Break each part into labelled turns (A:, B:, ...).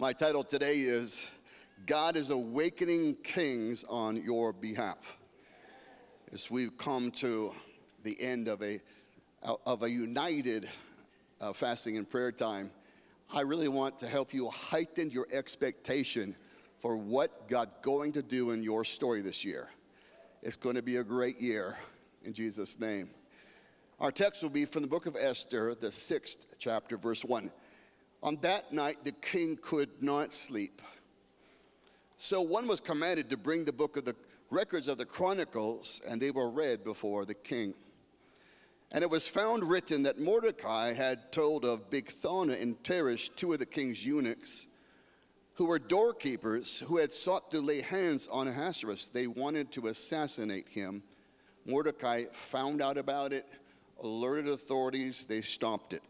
A: My title today is God is Awakening Kings on Your Behalf. As we've come to the end of a, of a united uh, fasting and prayer time, I really want to help you heighten your expectation for what God's going to do in your story this year. It's going to be a great year in Jesus' name. Our text will be from the book of Esther, the sixth chapter, verse 1. On that night, the king could not sleep. So one was commanded to bring the book of the records of the Chronicles, and they were read before the king. And it was found written that Mordecai had told of Bigthana and Teresh, two of the king's eunuchs, who were doorkeepers, who had sought to lay hands on Ahasuerus. They wanted to assassinate him. Mordecai found out about it, alerted authorities, they stopped it.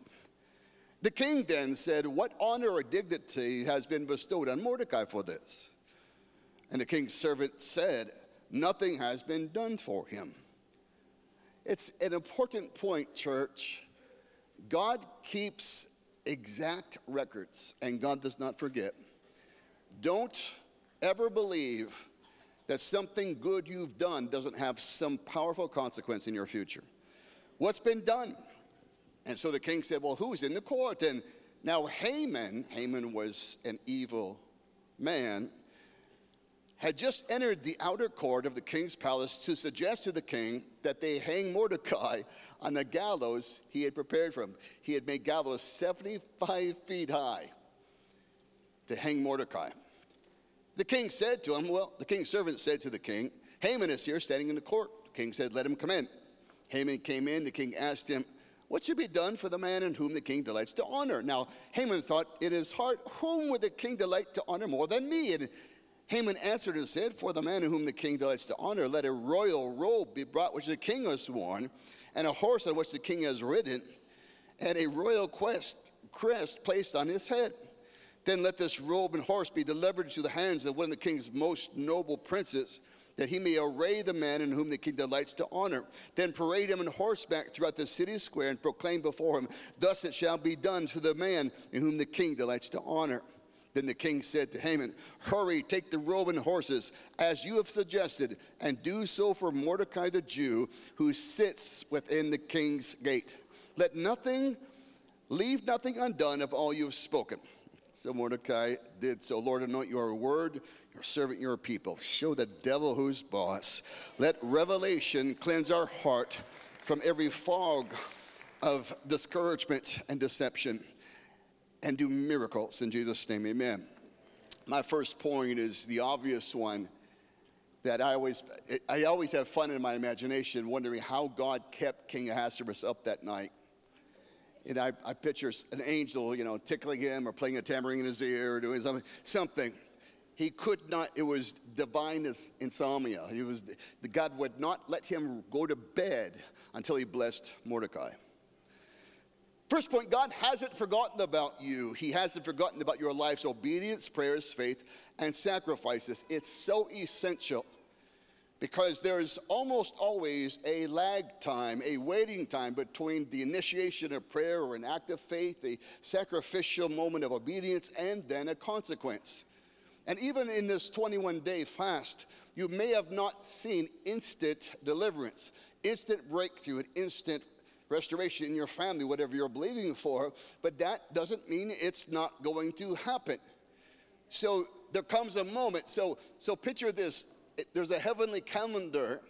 A: The king then said, What honor or dignity has been bestowed on Mordecai for this? And the king's servant said, Nothing has been done for him. It's an important point, church. God keeps exact records, and God does not forget. Don't ever believe that something good you've done doesn't have some powerful consequence in your future. What's been done? And so the king said, Well, who's in the court? And now Haman, Haman was an evil man, had just entered the outer court of the king's palace to suggest to the king that they hang Mordecai on the gallows he had prepared for him. He had made gallows 75 feet high to hang Mordecai. The king said to him, Well, the king's servant said to the king, Haman is here standing in the court. The king said, Let him come in. Haman came in. The king asked him, what should be done for the man in whom the king delights to honor? Now, Haman thought in his heart, Whom would the king delight to honor more than me? And Haman answered and said, For the man in whom the king delights to honor, let a royal robe be brought which the king has worn, and a horse on which the king has ridden, and a royal quest, crest placed on his head. Then let this robe and horse be delivered to the hands of one of the king's most noble princes that he may array the man in whom the king delights to honor. Then parade him on horseback throughout the city square and proclaim before him, Thus it shall be done to the man in whom the king delights to honor. Then the king said to Haman, Hurry, take the robe and horses, as you have suggested, and do so for Mordecai the Jew, who sits within the king's gate. Let nothing, leave nothing undone of all you have spoken. So Mordecai did so. Lord, anoint your word your servant, your people. Show the devil who's boss. Let revelation cleanse our heart from every fog of discouragement and deception and do miracles in Jesus' name. Amen. My first point is the obvious one that I always, I always have fun in my imagination wondering how God kept King Ahasuerus up that night. I, I picture an angel, you know, tickling him or playing a tambourine in his ear or doing something. something he could not, it was divine insomnia. He was, the God would not let him go to bed until he blessed Mordecai. First point God hasn't forgotten about you. He hasn't forgotten about your life's obedience, prayers, faith, and sacrifices. It's so essential because there's almost always a lag time, a waiting time between the initiation of prayer or an act of faith, a sacrificial moment of obedience, and then a consequence. And even in this 21 day fast, you may have not seen instant deliverance, instant breakthrough, and instant restoration in your family, whatever you're believing for, but that doesn't mean it's not going to happen. So there comes a moment. So, so picture this there's a heavenly calendar,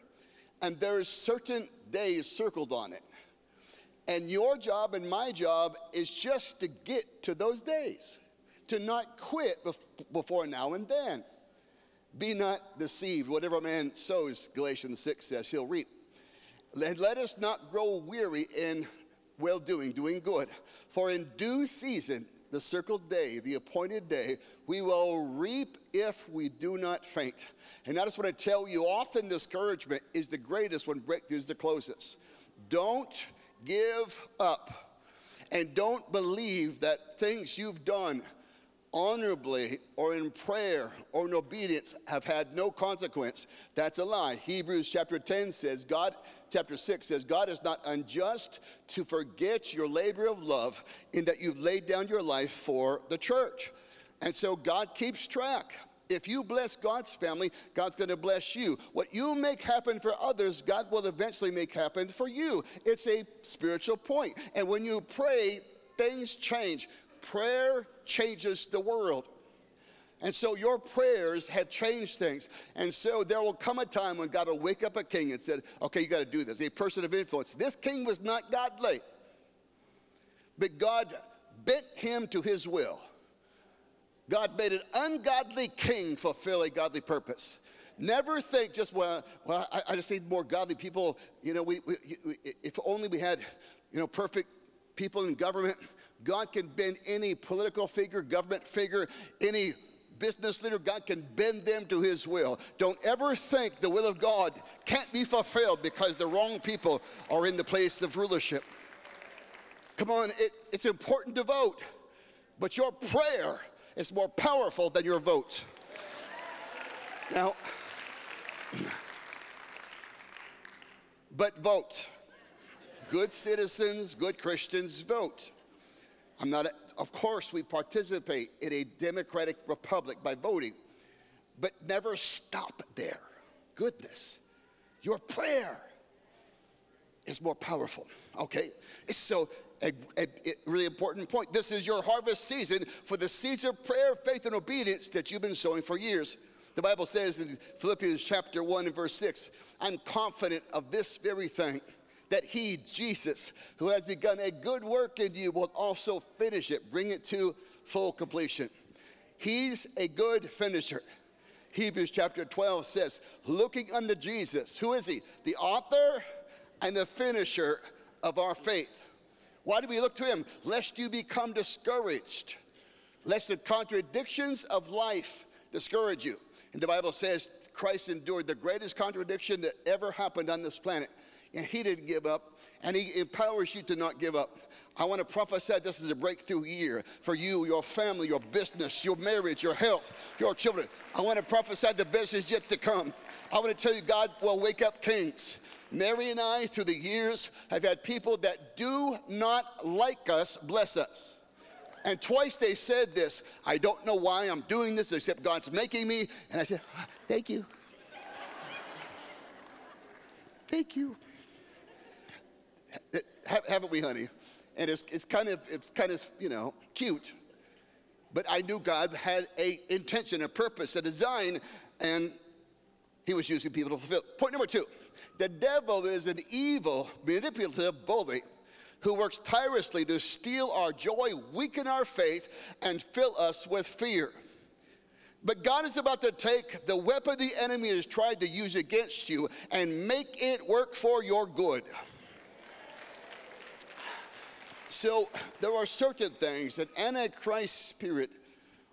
A: and there's certain days circled on it. And your job and my job is just to get to those days to not quit before now and then. Be not deceived. Whatever a man sows, Galatians 6 says, he'll reap. Let, let us not grow weary in well doing, doing good. For in due season, the circled day, the appointed day, we will reap if we do not faint. And I just want to tell you often discouragement is the greatest when breakthrough is the closest. Don't give up. And don't believe that things you've done honorably or in prayer or in obedience have had no consequence, that's a lie. Hebrews chapter 10 says, God, chapter 6 says, God is not unjust to forget your labor of love in that you've laid down your life for the church. And so God keeps track. If you bless God's family, God's going to bless you. What you make happen for others, God will eventually make happen for you. It's a spiritual point. And when you pray, things change. Prayer changes the world. And so your prayers have changed things. And so there will come a time when God will wake up a king and said, okay, you got to do this. A person of influence. This king was not godly, but God bent him to his will. God made an ungodly king fulfill a godly purpose. Never think just, well, well I, I just need more godly people. You know, we, we, if only we had, you know, perfect people in government. God can bend any political figure, government figure, any business leader, God can bend them to his will. Don't ever think the will of God can't be fulfilled because the wrong people are in the place of rulership. Come on, it, it's important to vote, but your prayer is more powerful than your vote. Now, but vote. Good citizens, good Christians vote. I'm not, of course, we participate in a democratic republic by voting, but never stop there. Goodness, your prayer is more powerful, okay? So a, a, a, really important point. This is your harvest season for the seeds of prayer, faith, and obedience that you've been sowing for years. The Bible says in Philippians chapter 1 and verse 6 I'm confident of this very thing, that He, Jesus, who has begun a good work in you, will also finish it, bring it to full completion. He's a good finisher. Hebrews chapter 12 says, looking unto Jesus, who is He? The author and the finisher of our faith why do we look to him? Lest you become discouraged, lest the contradictions of life discourage you. And the Bible says Christ endured the greatest contradiction that ever happened on this planet. And he didn't give up, and he empowers you to not give up. I want to prophesy this is a breakthrough year for you, your family, your business, your marriage, your health, your children. I want to prophesy the best is yet to come. I want to tell you, God will wake up kings. Mary and I, through the years, have had people that do not like us bless us. And twice they said this I don't know why I'm doing this except God's making me. And I said, Thank you. Thank you. Haven't we, honey? And it's, it's kind of it's kind of you know cute, but I knew God had a intention, a purpose, a design, and He was using people to fulfill. Point number two. The devil is an evil, manipulative bully who works tirelessly to steal our joy, weaken our faith, and fill us with fear. But God is about to take the weapon the enemy has tried to use against you and make it work for your good. So there are certain things that Antichrist spirit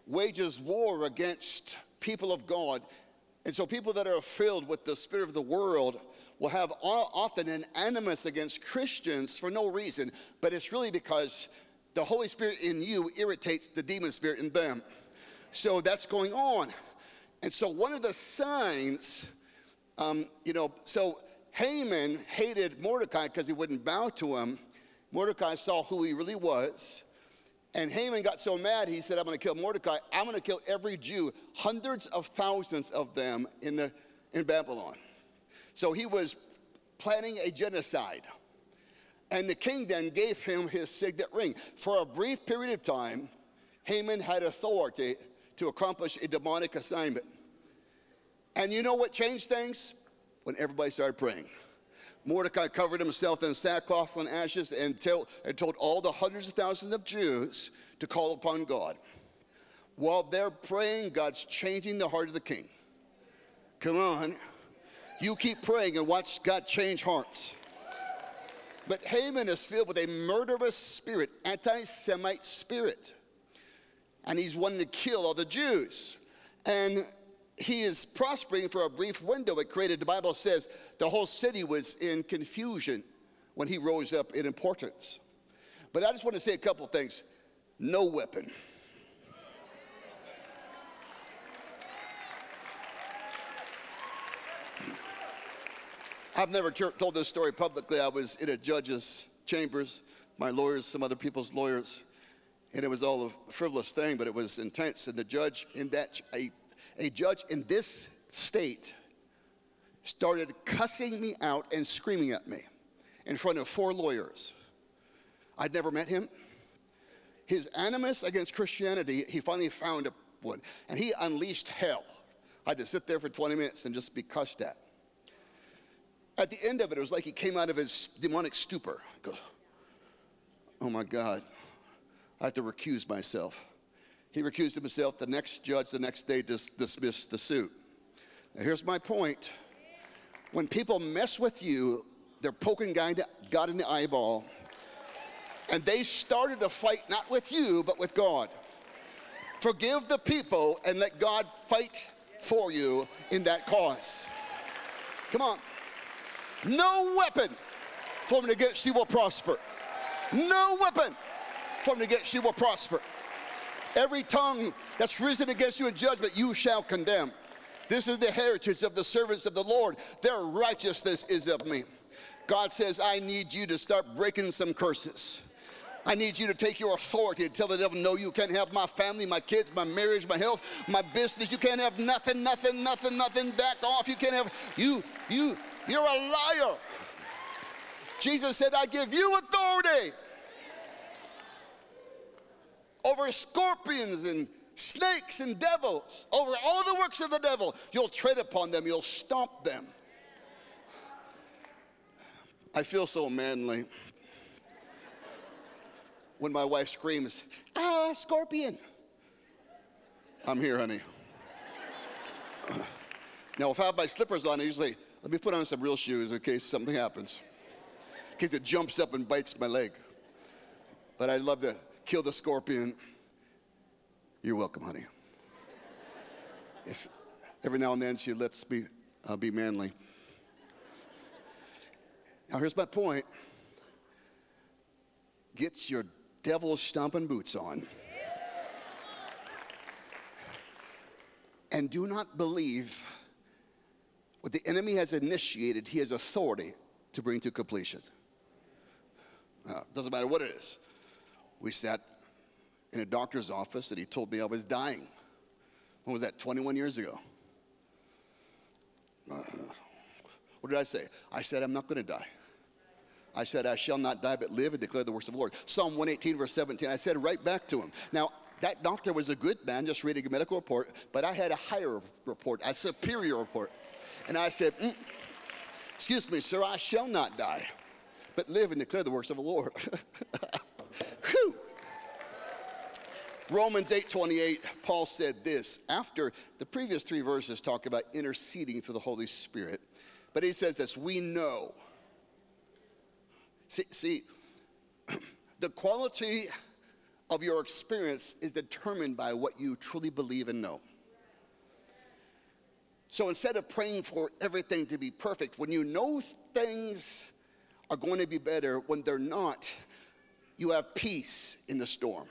A: wages war against people of God. And so people that are filled with the spirit of the world will have often an animus against Christians for no reason, but it's really because the Holy Spirit in you irritates the demon spirit in them. So that's going on. And so one of the signs, um, you know, so Haman hated Mordecai because he wouldn't bow to him. Mordecai saw who he really was. And Haman got so mad, he said, I'm going to kill Mordecai. I'm going to kill every Jew, hundreds of thousands of them in, the, in Babylon. So he was planning a genocide. And the king then gave him his signet ring. For a brief period of time, Haman had authority to accomplish a demonic assignment. And you know what changed things? When everybody started praying. Mordecai covered himself in sackcloth and ashes and, tell, and told all the hundreds of thousands of Jews to call upon God. While they're praying, God's changing the heart of the king. Come on. You keep praying and watch God change hearts. But Haman is filled with a murderous spirit, anti Semite spirit. And he's wanting to kill all the Jews. And he is prospering for a brief window. It created, the Bible says, the whole city was in confusion when he rose up in importance. But I just want to say a couple things. No weapon I've never told this story publicly. I was in a judge's chambers, my lawyers, some other people's lawyers, and it was all a frivolous thing, but it was intense. And the judge in that, a, a judge in this state started cussing me out and screaming at me in front of four lawyers. I'd never met him. His animus against Christianity, he finally found a one, and he unleashed hell. I had to sit there for 20 minutes and just be cussed at. At the end of it, it was like he came out of his demonic stupor. Go, oh my God, I have to recuse myself. He recused himself. The next judge, the next day, dis- dismissed the suit. Now, here's my point. When people mess with you, they're poking God in the eyeball. And they started a fight not with you, but with God. Forgive the people and let God fight for you in that cause. Come on. No weapon formed against you will prosper. No weapon formed against you will prosper. Every tongue that's risen against you in judgment, you shall condemn. This is the heritage of the servants of the Lord. Their righteousness is of me. God says, I need you to start breaking some curses. I need you to take your authority and tell the devil, no, you can't have my family, my kids, my marriage, my health, my business. You can't have nothing, nothing, nothing, nothing. Back off. You can't have, you, you, you're a liar. Jesus said, I give you authority over scorpions and snakes and devils, over all the works of the devil. You'll tread upon them, you'll stomp them. I feel so manly when my wife screams, ah, scorpion. I'm here, honey. now, if I have my slippers on, I usually, let me put on some real shoes in case something happens, in case it jumps up and bites my leg. But I'd love to kill the scorpion. You're welcome, honey. It's, every now and then she lets me uh, be manly. Now, here's my point. Get your devil stomping boots on. And do not believe what the enemy has initiated, he has authority to bring to completion. Uh, doesn't matter what it is. We sat in a doctor's office and he told me I was dying. When was that? 21 years ago. Uh, what did I say? I said, I'm not going to die. I said, I shall not die but live and declare the works of the Lord. Psalm 118, verse 17. I said right back to him. Now, that doctor was a good man, just reading a medical report, but I had a higher report, a superior report. And I said, mm, Excuse me, sir, I shall not die, but live and declare the works of the Lord. Whew. Romans 8:28, Paul said this after the previous three verses talk about interceding through the Holy Spirit. But he says this, we know See, see the quality of your experience is determined by what you truly believe and know. So instead of praying for everything to be perfect, when you know things are going to be better, when they're not, you have peace in the storm.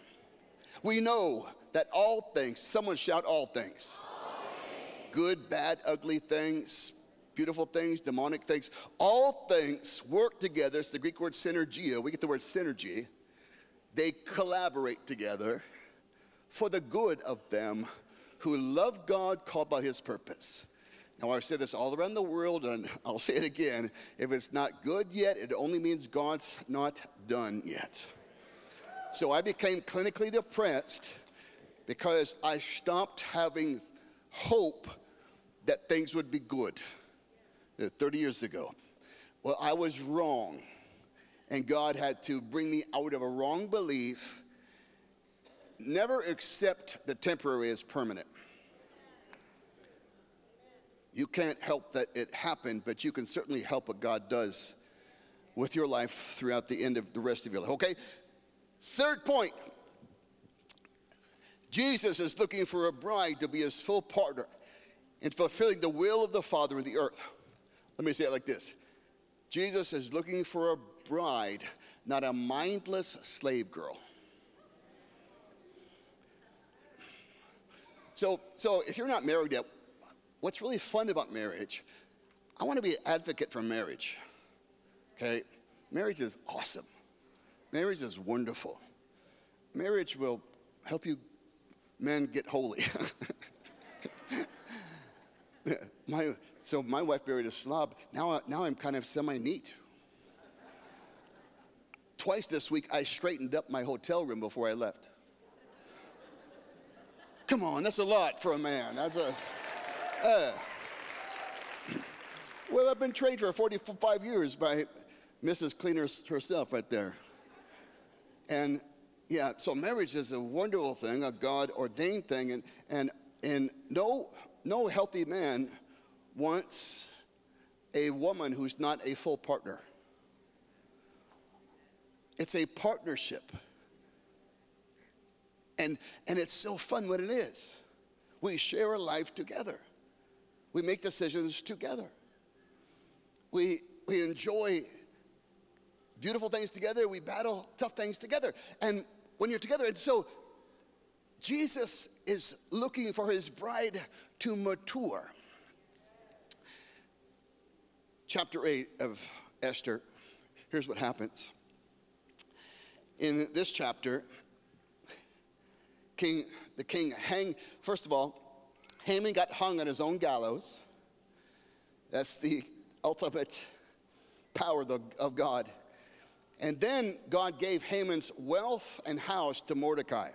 A: We know that all things, someone shout all things, all things. good, bad, ugly things, beautiful things, demonic things, all things work together. It's the Greek word synergia. We get the word synergy. They collaborate together for the good of them who love God, called by his purpose. Now, I say this all around the world, and I'll say it again. If it's not good yet, it only means God's not done yet. So I became clinically depressed because I stopped having hope that things would be good. Uh, 30 years ago. Well, I was wrong, and God had to bring me out of a wrong belief. Never accept the temporary as permanent. You can't help that it happened, but you can certainly help what God does with your life throughout the end of the rest of your life. Okay? Third point Jesus is looking for a bride to be his full partner in fulfilling the will of the Father in the earth. Let me say it like this Jesus is looking for a bride, not a mindless slave girl. So, so if you're not married yet, what's really fun about marriage, I want to be an advocate for marriage. Okay? Marriage is awesome. Marriage is wonderful. marriage will help you men get holy. my, so my wife married a slob. Now, now I'm kind of semi-neat. Twice this week, I straightened up my hotel room before I left. Come on, that's a lot for a man. That's a. Uh. Well, I've been trained for 45 years by Mrs. Cleaner herself right there. And yeah, so marriage is a wonderful thing, a God ordained thing, and, and, and no, no healthy man wants a woman who's not a full partner. It's a partnership. And, and it's so fun when it is. We share a life together. We make decisions together. We, we enjoy beautiful things together. We battle tough things together. And when you're together, and so Jesus is looking for his bride to mature. Chapter 8 of Esther, here's what happens. In this chapter, King, the king hang, first of all, Haman got hung on his own gallows. That's the ultimate power of God. And then God gave Haman's wealth and house to Mordecai.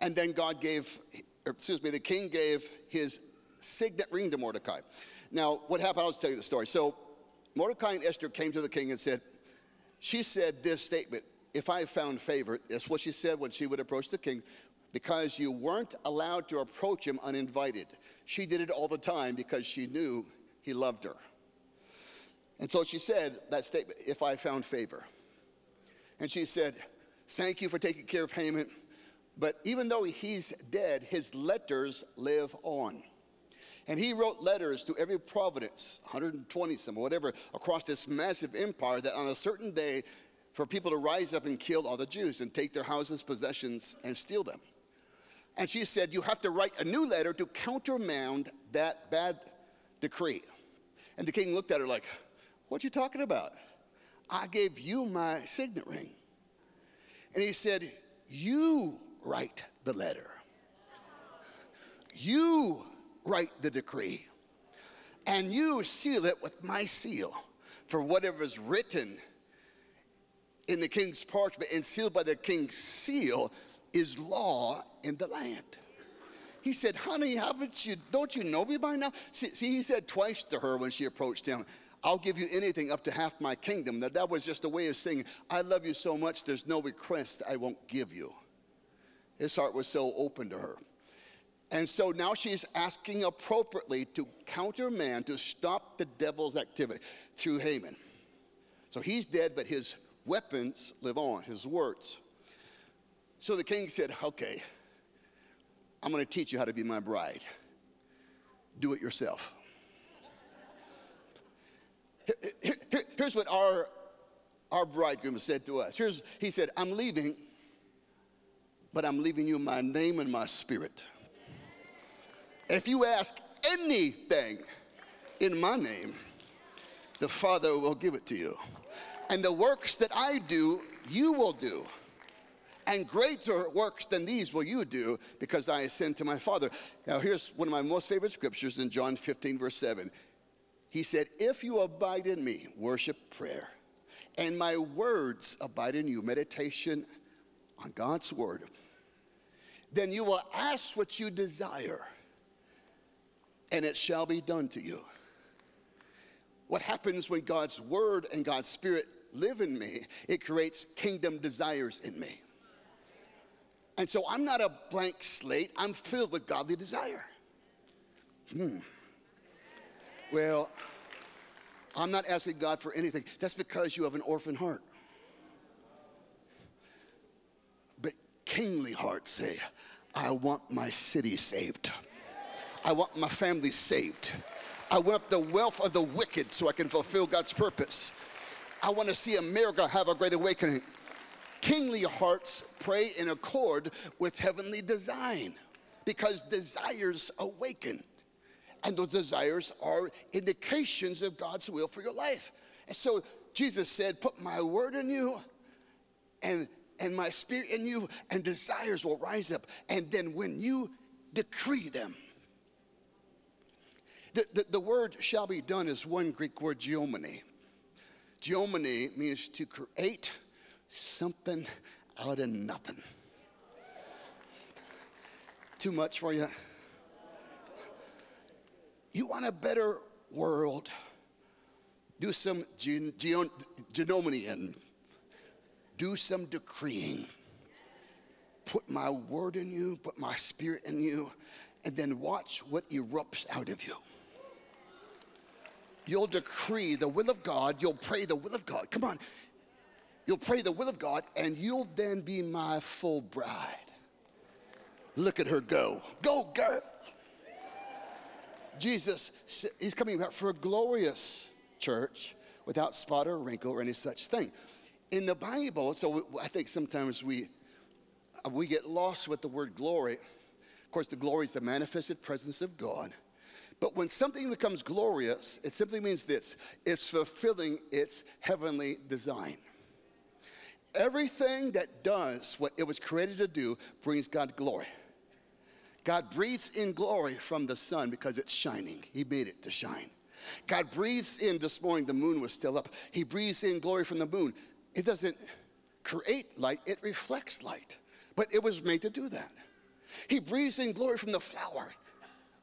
A: And then God gave, er, excuse me, the king gave his signet ring to Mordecai. Now, what happened? I'll tell you the story. So, Mordecai and Esther came to the king and said, She said this statement, if I found favor, that's what she said when she would approach the king, because you weren't allowed to approach him uninvited. She did it all the time because she knew he loved her. And so she said that statement, if I found favor. And she said, Thank you for taking care of Haman. But even though he's dead, his letters live on. And he wrote letters to every province, 120 some whatever, across this massive empire that on a certain day, for people to rise up and kill all the Jews and take their houses, possessions, and steal them. And she said, You have to write a new letter to countermand that bad decree. And the king looked at her like, What you talking about? I gave you my signet ring. And he said, You write the letter. You write the decree. And you seal it with my seal. For whatever is written in the king's parchment and sealed by the king's seal is law in the land. He said, Honey, haven't you, don't you know me by now? See, see, he said twice to her when she approached him, I'll give you anything up to half my kingdom. That, that was just a way of saying, I love you so much, there's no request I won't give you. His heart was so open to her. And so now she's asking appropriately to counter man to stop the devil's activity through Haman. So he's dead, but his weapons live on, his words. So the king said, Okay, I'm going to teach you how to be my bride. Do it yourself. Here's what our, our bridegroom said to us. Here's, he said, I'm leaving, but I'm leaving you my name and my spirit. If you ask anything in my name, the Father will give it to you. And the works that I do, you will do and greater works than these will you do because I ascend to my Father. Now, here's one of my most favorite scriptures in John 15, verse 7. He said, If you abide in me, worship prayer, and my words abide in you, meditation on God's word, then you will ask what you desire, and it shall be done to you. What happens when God's word and God's spirit live in me? It creates kingdom desires in me. And so I'm not a blank slate, I'm filled with godly desire. Hmm. Well, I'm not asking God for anything. That's because you have an orphan heart. But kingly hearts say, I want my city saved. I want my family saved. I want the wealth of the wicked so I can fulfill God's purpose. I want to see America have a great awakening kingly hearts pray in accord with heavenly design because desires awaken. And those desires are indications of God's will for your life. And so Jesus said, Put my word in you, and and my spirit in you, and desires will rise up. And then when you decree them, the, the, the word shall be done is one Greek word, geomene. Geomene means to create something out of nothing. Too much for you? You want a better world? Do some gen- geon- genominian. Do some decreeing. Put my word in you, put my spirit in you, and then watch what erupts out of you. You'll decree the will of God, you'll pray the will of God. Come on. You'll pray the will of God, and you'll then be my full bride. Look at her go. Go, girl. Jesus, he's coming back for a glorious church without spot or wrinkle or any such thing. In the Bible, so I think sometimes we uh, we get lost with the word glory. Of course, the glory is the manifested presence of God. But when something becomes glorious, it simply means this it's fulfilling its heavenly design. Everything that does what it was created to do brings God glory. God breathes in glory from the sun because it's shining. He made it to shine. God breathes in this morning, the moon was still up. He breathes in glory from the moon. It doesn't create light, it reflects light. But it was made to do that. He breathes in glory from the flower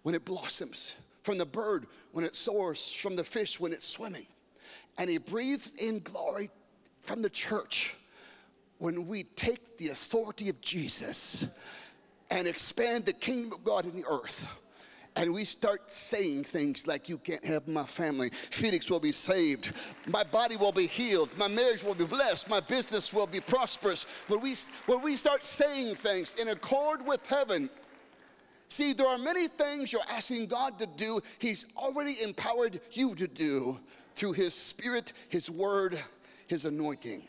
A: when it blossoms, from the bird when it soars, from the fish when it's swimming. And he breathes in glory from the church when we take the authority of Jesus and expand the kingdom of God in the earth. And we start saying things like, You can't have my family. Felix will be saved. My body will be healed. My marriage will be blessed. My business will be prosperous. When we, when we start saying things in accord with heaven, see, there are many things you're asking God to do, He's already empowered you to do through His Spirit, His Word, His anointing.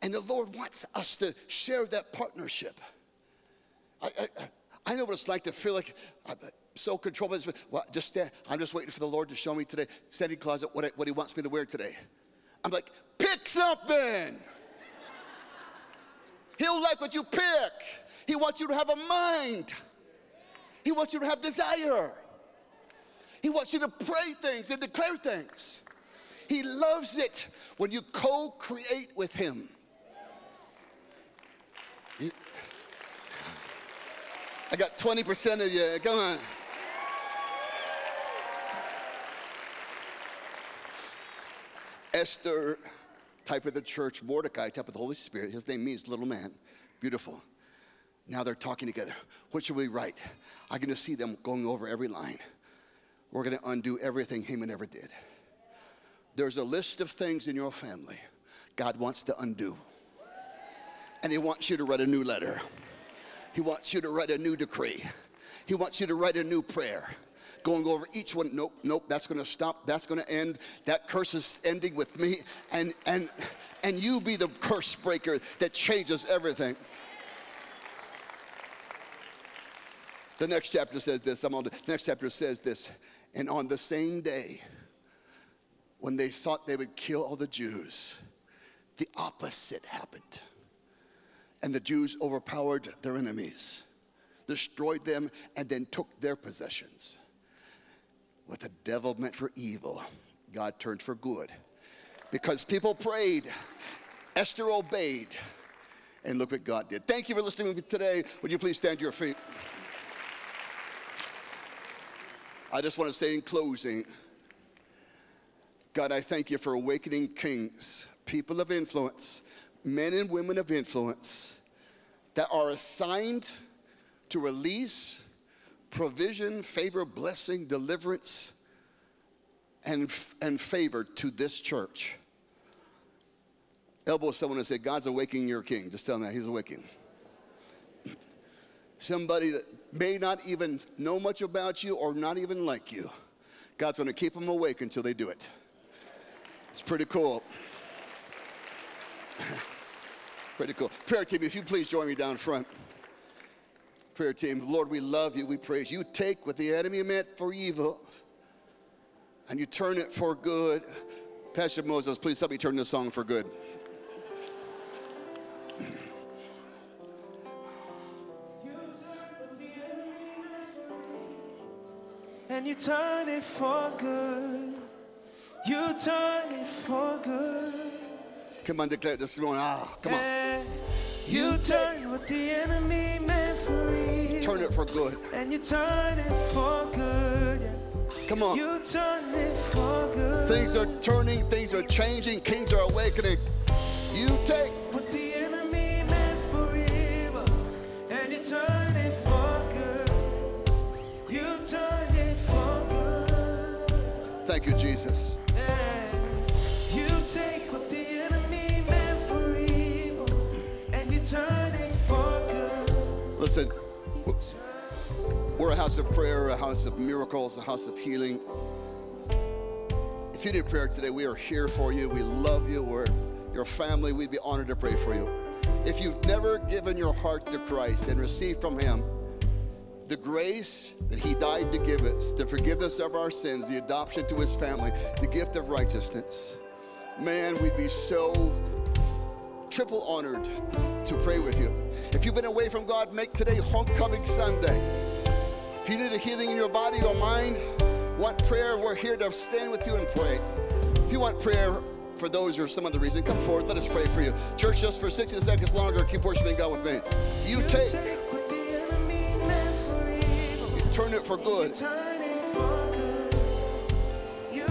A: And the Lord wants us to share that partnership. I, I, I know what it's like to feel like I'm so controlled. Well, just. I'm just waiting for the Lord to show me today, Sandy closet, what, I, what He wants me to wear today. I'm like, pick something. He'll like what you pick. He wants you to have a mind. He wants you to have desire. He wants you to pray things and declare things. He loves it when you co create with Him. I got 20% of you. Come on. Esther, type of the church, Mordecai, type of the Holy Spirit. His name means little man. Beautiful. Now they're talking together. What should we write? I can just see them going over every line. We're going to undo everything Haman ever did. There's a list of things in your family God wants to undo. And He wants you to write a new letter. He wants you to write a new decree. He wants you to write a new prayer. Going over each one, nope, nope, that's gonna stop, that's gonna end. That curse is ending with me, and and and you be the curse breaker that changes everything. The next chapter says this. I'm on the next chapter says this. And on the same day, when they thought they would kill all the Jews, the opposite happened. And the Jews overpowered their enemies, destroyed them, and then took their possessions. What the devil meant for evil, God turned for good. Because people prayed, Esther obeyed, and look what God did. Thank you for listening to me today. Would you please stand to your feet? I just want to say in closing, God, I thank you for awakening kings, people of influence, men and women of influence that are assigned to release provision, favor, blessing, deliverance, and, and favor to this church. Elbow someone and say, God's awakening your king. Just tell them that he's awakening. Somebody that may not even know much about you or not even like you. God's to keep them awake until they do it. It's pretty cool. Pretty cool, Prayer team, if you please join me down front. Prayer team, Lord, we love you. We praise you. Take what the enemy meant for evil and you turn it for good. Pastor Moses, please help me turn this song for good.
B: and you turn it for good. You turn it for good.
A: Come on, declare this morning. Ah, come on.
B: You turn what the enemy meant for evil.
A: Turn it for good.
B: And you turn it for good. yeah.
A: Come on.
B: You turn it for good.
A: Things are turning, things are changing, kings are awakening. You take.
B: What the enemy meant for evil, and you turn it for good. You turn it for good.
A: Thank you, Jesus. Listen, we're a house of prayer, a house of miracles, a house of healing. If you need prayer today, we are here for you. We love you. We're your family. We'd be honored to pray for you. If you've never given your heart to Christ and received from Him the grace that He died to give us, the forgiveness of our sins, the adoption to His family, the gift of righteousness, man, we'd be so triple honored to pray with you. If you've been away from God, make today Homecoming Sunday. If you need a healing in your body or mind, want prayer, we're here to stand with you and pray. If you want prayer for those or some other reason, come forward. Let us pray for you. Church, just for 60 seconds longer, keep worshiping God with me. You take,
B: what the enemy meant for evil,
A: turn it for
B: you
A: good.
B: turn it for good. You